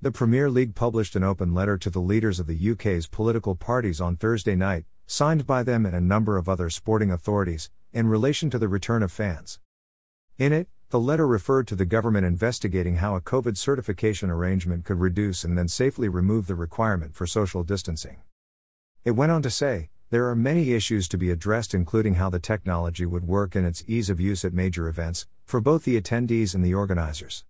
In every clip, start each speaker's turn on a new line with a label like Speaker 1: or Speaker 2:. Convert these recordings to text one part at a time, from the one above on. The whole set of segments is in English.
Speaker 1: The Premier League published an open letter to the leaders of the UK's political parties on Thursday night, signed by them and a number of other sporting authorities, in relation to the return of fans. In it, the letter referred to the government investigating how a COVID certification arrangement could reduce and then safely remove the requirement for social distancing. It went on to say, there are many issues to be addressed, including how the technology would work and its ease of use at major events, for both the attendees and the organizers.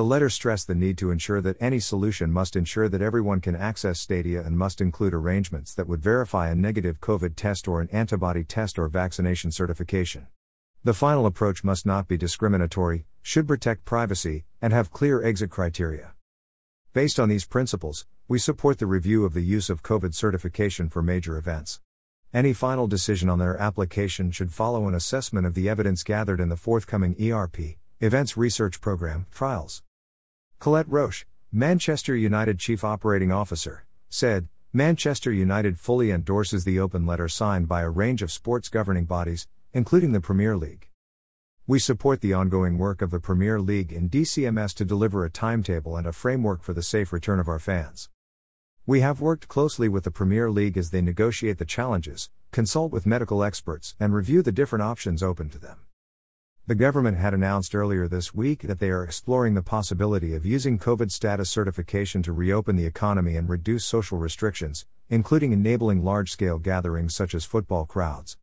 Speaker 1: The letter stressed the need to ensure that any solution must ensure that everyone can access Stadia and must include arrangements that would verify a negative COVID test or an antibody test or vaccination certification. The final approach must not be discriminatory, should protect privacy, and have clear exit criteria. Based on these principles, we support the review of the use of COVID certification for major events. Any final decision on their application should follow an assessment of the evidence gathered in the forthcoming ERP, Events Research Program, trials. Collette Roche, Manchester United Chief Operating Officer, said Manchester United fully endorses the open letter signed by a range of sports governing bodies, including the Premier League. We support the ongoing work of the Premier League and DCMS to deliver a timetable and a framework for the safe return of our fans. We have worked closely with the Premier League as they negotiate the challenges, consult with medical experts, and review the different options open to them. The government had announced earlier this week that they are exploring the possibility of using COVID status certification to reopen the economy and reduce social restrictions, including enabling large scale gatherings such as football crowds.